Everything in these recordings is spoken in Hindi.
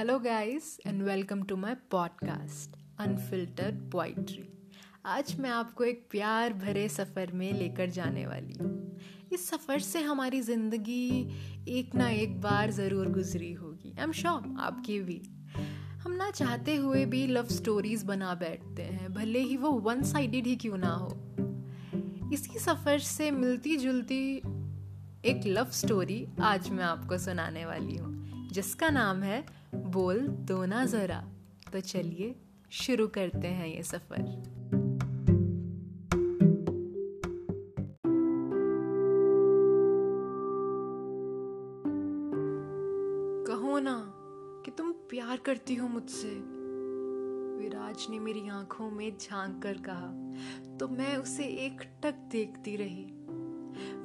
Hello guys and welcome to my podcast unfiltered poetry आज मैं आपको एक प्यार भरे सफ़र में लेकर जाने वाली हूँ। इस सफ़र से हमारी ज़िंदगी एक ना एक बार ज़रूर गुजरी होगी। आई एम श्योर आपकी भी। हम ना चाहते हुए भी लव स्टोरीज बना बैठते हैं, भले ही वो वन साइडेड ही क्यों ना हो। इसी सफ़र से मिलती जुलती एक लव स्टोरी आज मैं आपको सुनाने वाली हूँ, जिसका नाम है बोल दो ना जरा। तो चलिए, शुरू करते हैं ये सफ़र। कहो ना कि तुम प्यार करती हो मुझसे। विराज ने मेरी आँखों में झाँक कर कहा तो मैं उसे एक टक देखती रही।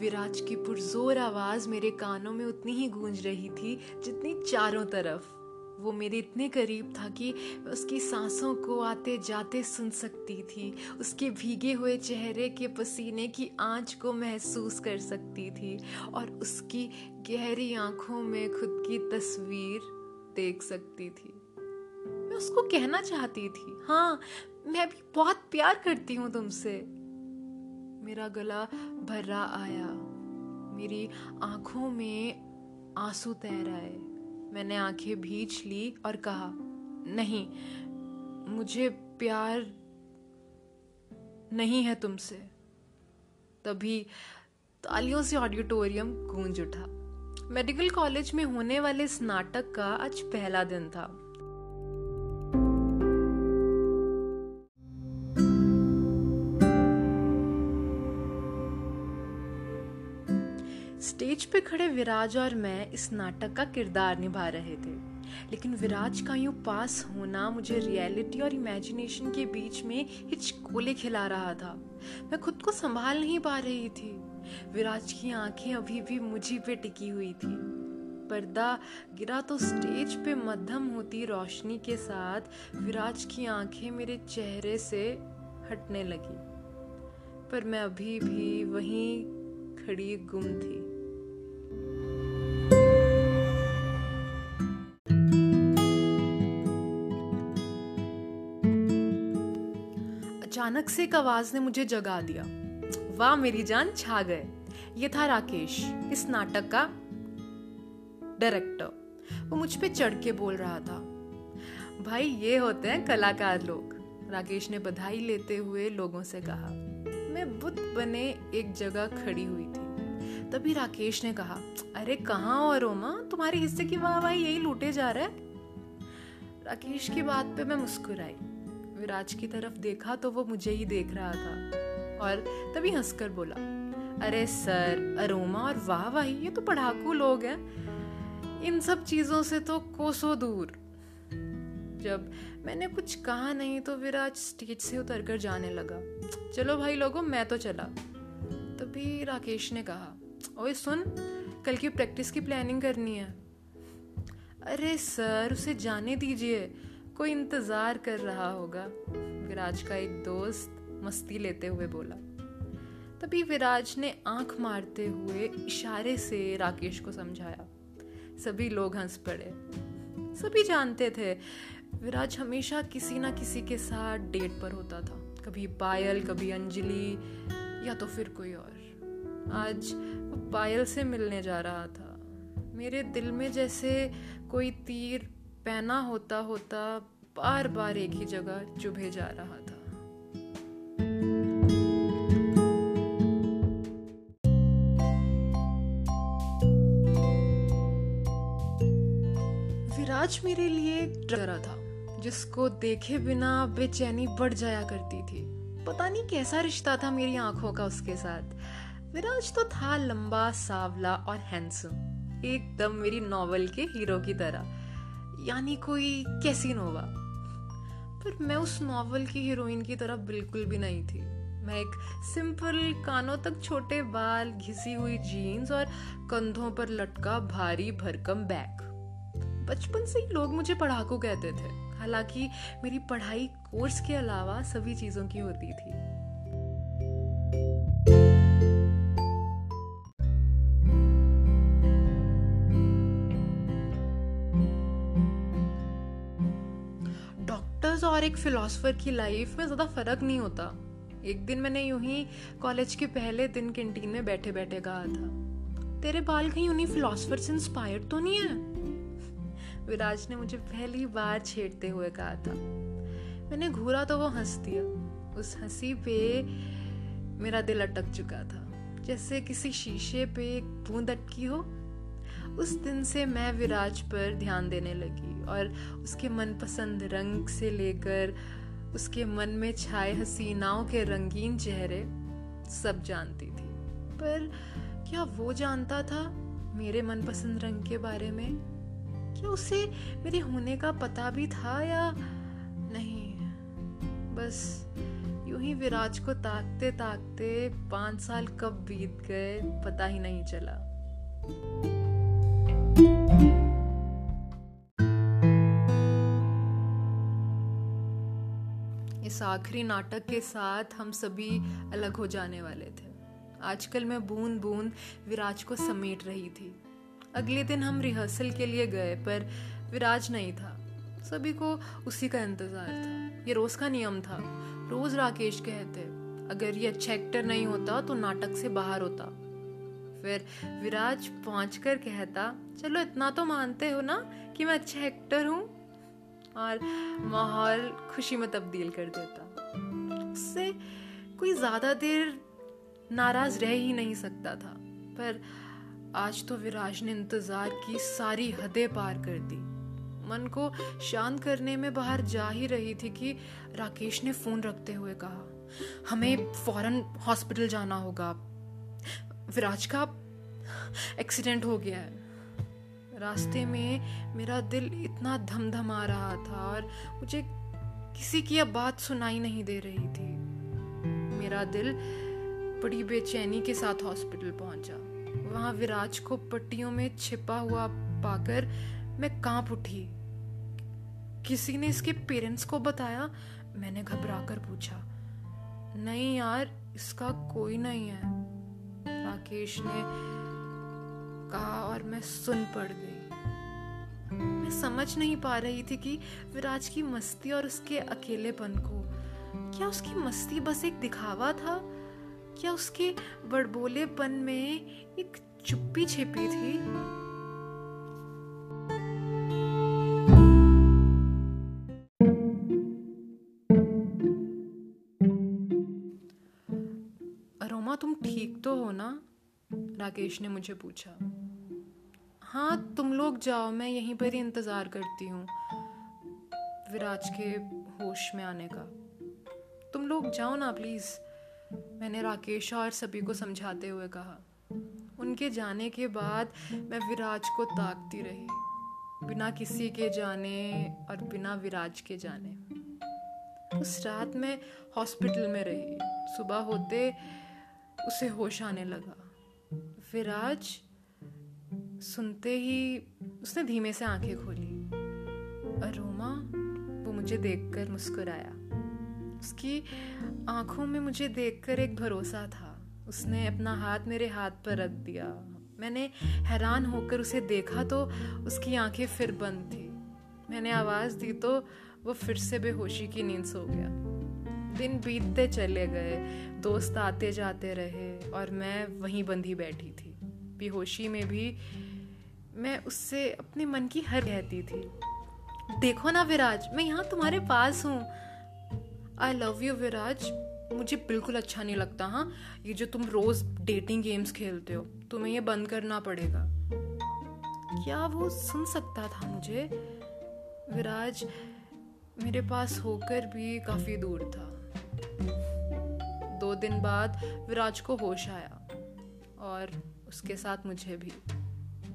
विराज की पुरजोर आवाज़ मेरे कानों में उतनी ही गूंज रही थी जितनी चारों तरफ़। वो मेरे इतने करीब था कि उसकी सांसों को आते जाते सुन सकती थी। उसके भीगे हुए चेहरे के पसीने की आँच को महसूस कर सकती थी और उसकी गहरी आँखों में खुद की तस्वीर देख सकती थी। मैं उसको कहना चाहती थी हाँ मैं भी बहुत प्यार करती हूँ तुमसे। मेरा गला भर्रा आया। मेरी आँखों में आँसू तैर आए। मैंने आँखें भींच ली और कहा, नहीं, मुझे प्यार नहीं है तुमसे। तभी तालियों से ऑडिटोरियम गूंज उठा। मेडिकल कॉलेज में होने वाले इस नाटक का आज पहला दिन था। स्टेज पे खड़े विराज और मैं इस नाटक का किरदार निभा रहे थे। लेकिन विराज का यूँ पास होना मुझे रियलिटी और इमेजिनेशन के बीच में हिचकोले खिला रहा था। मैं खुद को संभाल नहीं पा रही थी। विराज की आँखें अभी भी मुझी पे टिकी हुई थी। पर्दा गिरा तो स्टेज पे मध्यम होती रोशनी के साथ विराज की आँखें मेरे चेहरे से हटने लगी। पर मैं अभी भी वहीं खड़ी गुम थी। अचानक से एक आवाज़ ने मुझे जगा दिया। वाह, मेरी जान छा गए। ये था राकेश, इस नाटक का डायरेक्टर वो मुझ पे चढ़ के बोल रहा था, भाई, ये होते हैं कलाकार लोग। राकेश ने बधाई लेते हुए लोगों से कहा, मैं बुत बने एक जगह खड़ी हुई थी। तभी राकेश ने कहा, अरे, कहाँ और रोमा? तुम्हारे हिस्से की वाह भाई यही लूटे जा रहा है? राकेश की बात पे मैं मुस्कुराई। विराज की तरफ़ देखा तो वो मुझे ही देख रहा था। और तभी हंसकर बोला, अरे सर, अरोमा और वाह वाही, ये तो पढ़ाकू लोग हैं। इन सब चीज़ों से तो कोसों दूर। जब मैंने कुछ कहा नहीं तो विराज स्टेज से उतर कर जाने लगा। चलो भाई लोगों, मैं तो चला। तभी राकेश ने कहा, ओए सुन, कल की प्रैक्टिस की प्लानिंग करनी है। अरे सर, उसे जाने दीजिए। कोई इंतज़ार कर रहा होगा। विराज का एक दोस्त मस्ती लेते हुए बोला। तभी विराज ने आँख मारते हुए इशारे से राकेश को समझाया। सभी लोग हंस पड़े। सभी जानते थे, विराज हमेशा किसी ना किसी के साथ डेट पर होता था। कभी पायल, कभी अंजलि, या तो फिर कोई और। आज वो पायल से मिलने जा रहा था। मेरे दिल में जैसे कोई तीर पहना होता होता बार बार एक ही जगह चुभे जा रहा था। विराज मेरे लिए डरा था, जिसको देखे बिना बेचैनी बढ़ जाया करती थी। पता नहीं कैसा रिश्ता था मेरी आँखों का उसके साथ। विराज तो था लंबा, सावला और हैंडसम एकदम मेरी नॉवल के हीरो की तरह, यानी कोई कैसी नोवा पर मैं उस नॉवल की हीरोइन की तरह बिल्कुल भी नहीं थी। मैं एक सिंपल कानों तक छोटे बाल, घिसी हुई जीन्स और कंधों पर लटका भारी भरकम बैग बचपन से ही लोग मुझे पढ़ाकू कहते थे। हालाँकि मेरी पढ़ाई कोर्स के अलावा सभी चीज़ों की होती थी। और एक फिलोसफर की लाइफ में ज़्यादा फ़र्क नहीं होता। एक दिन मैंने यूँ ही कॉलेज के पहले दिन कैंटीन में बैठे बैठे कहा था, तेरे बाल कहीं उन्हीं फिलोसफर से इंस्पायर्ड तो नहीं है? विराज ने मुझे पहली बार छेड़ते हुए कहा था। मैंने घूरा तो वो हंस दिया। उस हँसी पे मेरा दिल अटक चुका था। जैसे किसी शीशे पे एक बूंद अटकी हो उस दिन से मैं विराज पर ध्यान देने लगी और उसके मनपसंद रंग से लेकर उसके मन में छाए हसीनाओं के रंगीन चेहरे सब जानती थी। पर क्या वो जानता था मेरे मनपसंद रंग के बारे में? क्या उसे मेरे होने का पता भी था या नहीं? बस यूँ ही विराज को ताकते ताकते पाँच साल कब बीत गए पता ही नहीं चला। इस आखिरी नाटक के साथ हम सभी अलग हो जाने वाले थे। आजकल मैं बूंद बूंद विराज को समेट रही थी। अगले दिन हम रिहर्सल के लिए गए, पर विराज नहीं था। सभी को उसी का इंतज़ार था। ये रोज का नियम था। रोज राकेश कहते, अगर ये अच्छा एक्टर नहीं होता तो नाटक से बाहर होता। फिर विराज पहुँच कर कहता, चलो इतना तो मानते हो ना कि मैं अच्छा एक्टर हूँ? और माहौल खुशी में तब्दील कर देता। उससे कोई ज़्यादा देर नाराज़ रह ही नहीं सकता था, पर आज तो विराज ने इंतज़ार की सारी हदें पार कर दी। मन को शांत करने में बाहर जा ही रही थी कि राकेश ने फ़ोन रखते हुए कहा, हमें फ़ौरन हॉस्पिटल जाना होगा। विराज का एक्सीडेंट हो गया है। रास्ते में मेरा दिल इतना धमधमा रहा था और मुझे किसी की अब बात सुनाई नहीं दे रही थी। मेरा दिल बड़ी बेचैनी के साथ हॉस्पिटल पहुँचा। वहाँ विराज को पट्टियों में छिपा हुआ पाकर मैं काँप उठी। किसी ने इसके पेरेंट्स को बताया? मैंने घबरा कर पूछा। नहीं यार, इसका कोई नहीं है। राकेश ने कहा और मैं सुन पड़ गई। मैं समझ नहीं पा रही थी कि विराज की मस्ती और उसके अकेलेपन को। क्या उसकी मस्ती बस एक दिखावा था? क्या उसके बड़बोलेपन में एक चुप्पी छिपी थी? अरोमा, तुम ठीक तो हो ना? राकेश ने मुझे पूछा। हाँ तुम लोग जाओ, मैं यहीं पर ही इंतज़ार करती हूँ। विराज के होश में आने का। तुम लोग जाओ ना, प्लीज़। मैंने राकेश और सभी को समझाते हुए कहा। उनके जाने के बाद मैं विराज को ताकती रही, बिना किसी के जाने और बिना विराज के जाने। उस रात में हॉस्पिटल में रही। सुबह होते उसे होश आने लगा। विराज सुनते ही उसने धीमे से आँखें खोली। अरोमा, वो मुझे देखकर मुस्कुराया। उसकी आँखों में मुझे देखकर एक भरोसा था। उसने अपना हाथ मेरे हाथ पर रख दिया। मैंने हैरान होकर उसे देखा तो उसकी आँखें फिर बंद थी। मैंने आवाज़ दी तो वो फिर से बेहोशी की नींद सो गया। दिन बीतते चले गए, दोस्त आते जाते रहे और मैं वहीं बंधी बैठी थी। बेहोशी में भी मैं उससे अपने मन की हर कहती थी। देखो ना विराज, मैं यहाँ तुम्हारे पास हूँ। I love you Viraj. मुझे बिल्कुल अच्छा नहीं लगता हाँ? ये जो तुम रोज डेटिंग गेम्स खेलते हो, तुम्हें ये बंद करना पड़ेगा। क्या वो सुन सकता था मुझे? विराज, मेरे पास होकर भी काफ़ी दूर था। दो दिन बाद विराज को होश आया, और उसके साथ मुझे भी।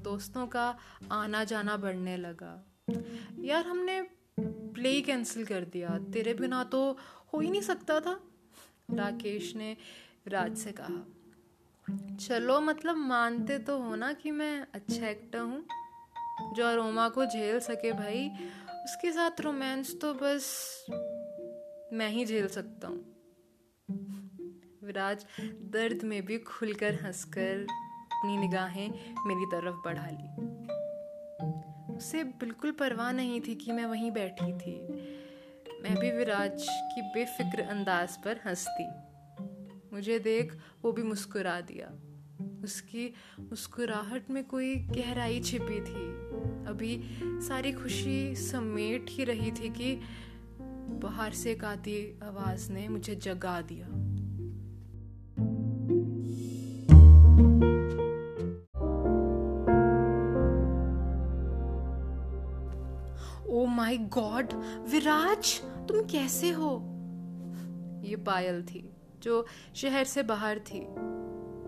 दोस्तों का आना जाना बढ़ने लगा। यार, हमने प्ले कैंसिल कर दिया। तेरे बिना तो हो ही नहीं सकता था, राकेश ने राज से कहा। चलो मतलब मानते तो हो ना कि मैं अच्छा एक्टर हूँ, जो अरोमा को झेल सके भाई। उसके साथ रोमांस तो बस मैं ही झेल सकता हूँ। विराज दर्द में भी खुलकर हंसकर अपनी निगाहें मेरी तरफ़ बढ़ा ली। उसे बिल्कुल परवाह नहीं थी कि मैं वहीं बैठी थी। मैं भी विराज की बेफिक्र अंदाज पर हंसती। मुझे देख वो भी मुस्कुरा दिया। उसकी मुस्कुराहट में कोई गहराई छिपी थी। अभी सारी खुशी समेट ही रही थी कि बाहर से एक आती आवाज़ ने मुझे जगा दिया। गॉड, विराज, तुम कैसे हो? ये पायल थी, जो शहर से बाहर थी।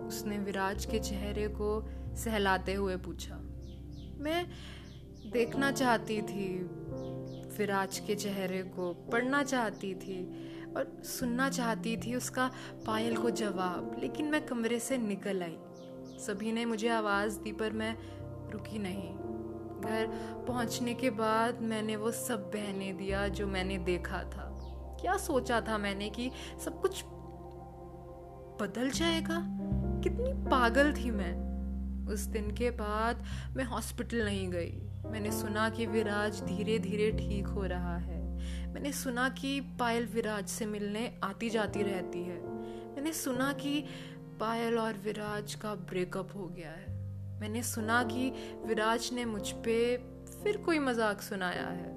उसने विराज के चेहरे को सहलाते हुए पूछा। मैं देखना चाहती थी, विराज के चेहरे को पढ़ना चाहती थी और सुनना चाहती थी उसका पायल को जवाब, लेकिन मैं कमरे से निकल आई। सभी ने मुझे आवाज़ दी, पर मैं रुकी नहीं। घर पहुँचने के बाद मैंने वो सब बहने दिया जो मैंने देखा था। क्या सोचा था मैंने कि सब कुछ बदल जाएगा? कितनी पागल थी मैं। उस दिन के बाद मैं हॉस्पिटल नहीं गई। मैंने सुना कि विराज धीरे धीरे ठीक हो रहा है। मैंने सुना कि पायल विराज से मिलने आती जाती रहती है। मैंने सुना कि पायल और विराज का ब्रेकअप हो गया है। मैंने सुना कि विराज ने मुझ पे फिर कोई मज़ाक सुनाया है।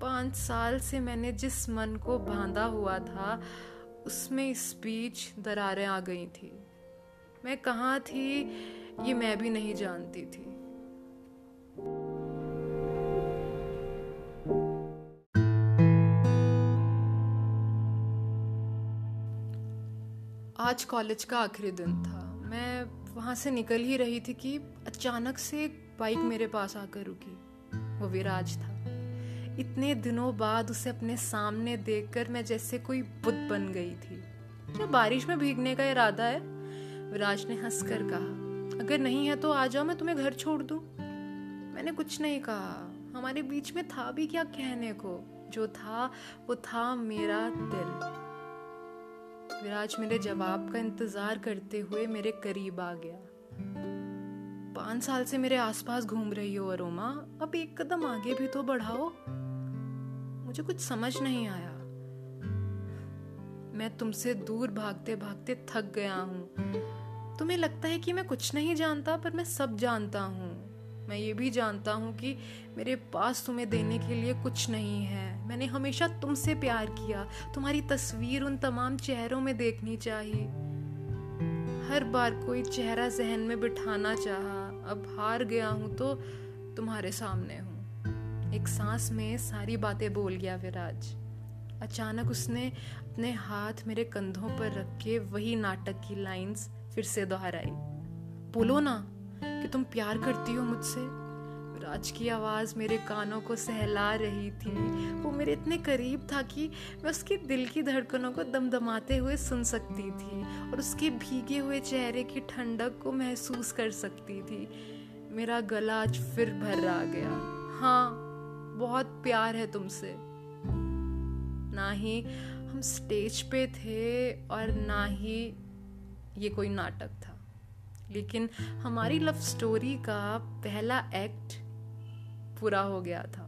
पाँच साल से मैंने जिस मन को बांधा हुआ था, उसमें इस बीच दरारें आ गई थी। मैं कहाँ थी, ये मैं भी नहीं जानती थी। आज कॉलेज का आखिरी दिन था। वहाँ से निकल ही रही थी कि अचानक से एक बाइक मेरे पास आकर रुकी। वो विराज था। इतने दिनों बाद उसे अपने सामने देखकर मैं जैसे कोई बुद्ध बन गई थी। क्या बारिश में भीगने का इरादा है? विराज ने हंस कर कहा, अगर नहीं है तो आ जाओ, मैं तुम्हें घर छोड़ दूँ। मैंने कुछ नहीं कहा। हमारे बीच में था भी क्या कहने को? जो था, वो था मेरा दिल। विराज मेरे जवाब का इंतज़ार करते हुए मेरे करीब आ गया। पाँच साल से मेरे आसपास घूम रही हो अरोमा, अब एक कदम आगे भी तो बढ़ाओ। मुझे कुछ समझ नहीं आया। मैं तुमसे दूर भागते भागते थक गया हूँ। तुम्हें लगता है कि मैं कुछ नहीं जानता, पर मैं सब जानता हूँ। मैं ये भी जानता हूँ कि मेरे पास तुम्हें देने के लिए कुछ नहीं है। मैंने हमेशा तुमसे प्यार किया। तुम्हारी तस्वीर उन तमाम चेहरों में देखनी चाहिए। हर बार कोई चेहरा जहन में बिठाना चाहा। अब हार गया हूँ तो तुम्हारे सामने हूँ। एक सांस में सारी बातें बोल गया विराज। अचानक उसने अपने हाथ मेरे कंधों पर रख के वही नाटक की लाइंस फिर से दोहराई। बोलो ना। कि तुम प्यार करती हो मुझसे। राज की आवाज़ मेरे कानों को सहला रही थी। वो मेरे इतने करीब था कि मैं उसके दिल की धड़कनों को दमदमाते हुए सुन सकती थी और उसके भीगे हुए चेहरे की ठंडक को महसूस कर सकती थी। मेरा गला आज फिर भर आ गया। हाँ बहुत प्यार है तुमसे। ना ही हम स्टेज पे थे और ना ही ये कोई नाटक था। लेकिन हमारी लव स्टोरी का पहला एक्ट पूरा हो गया था।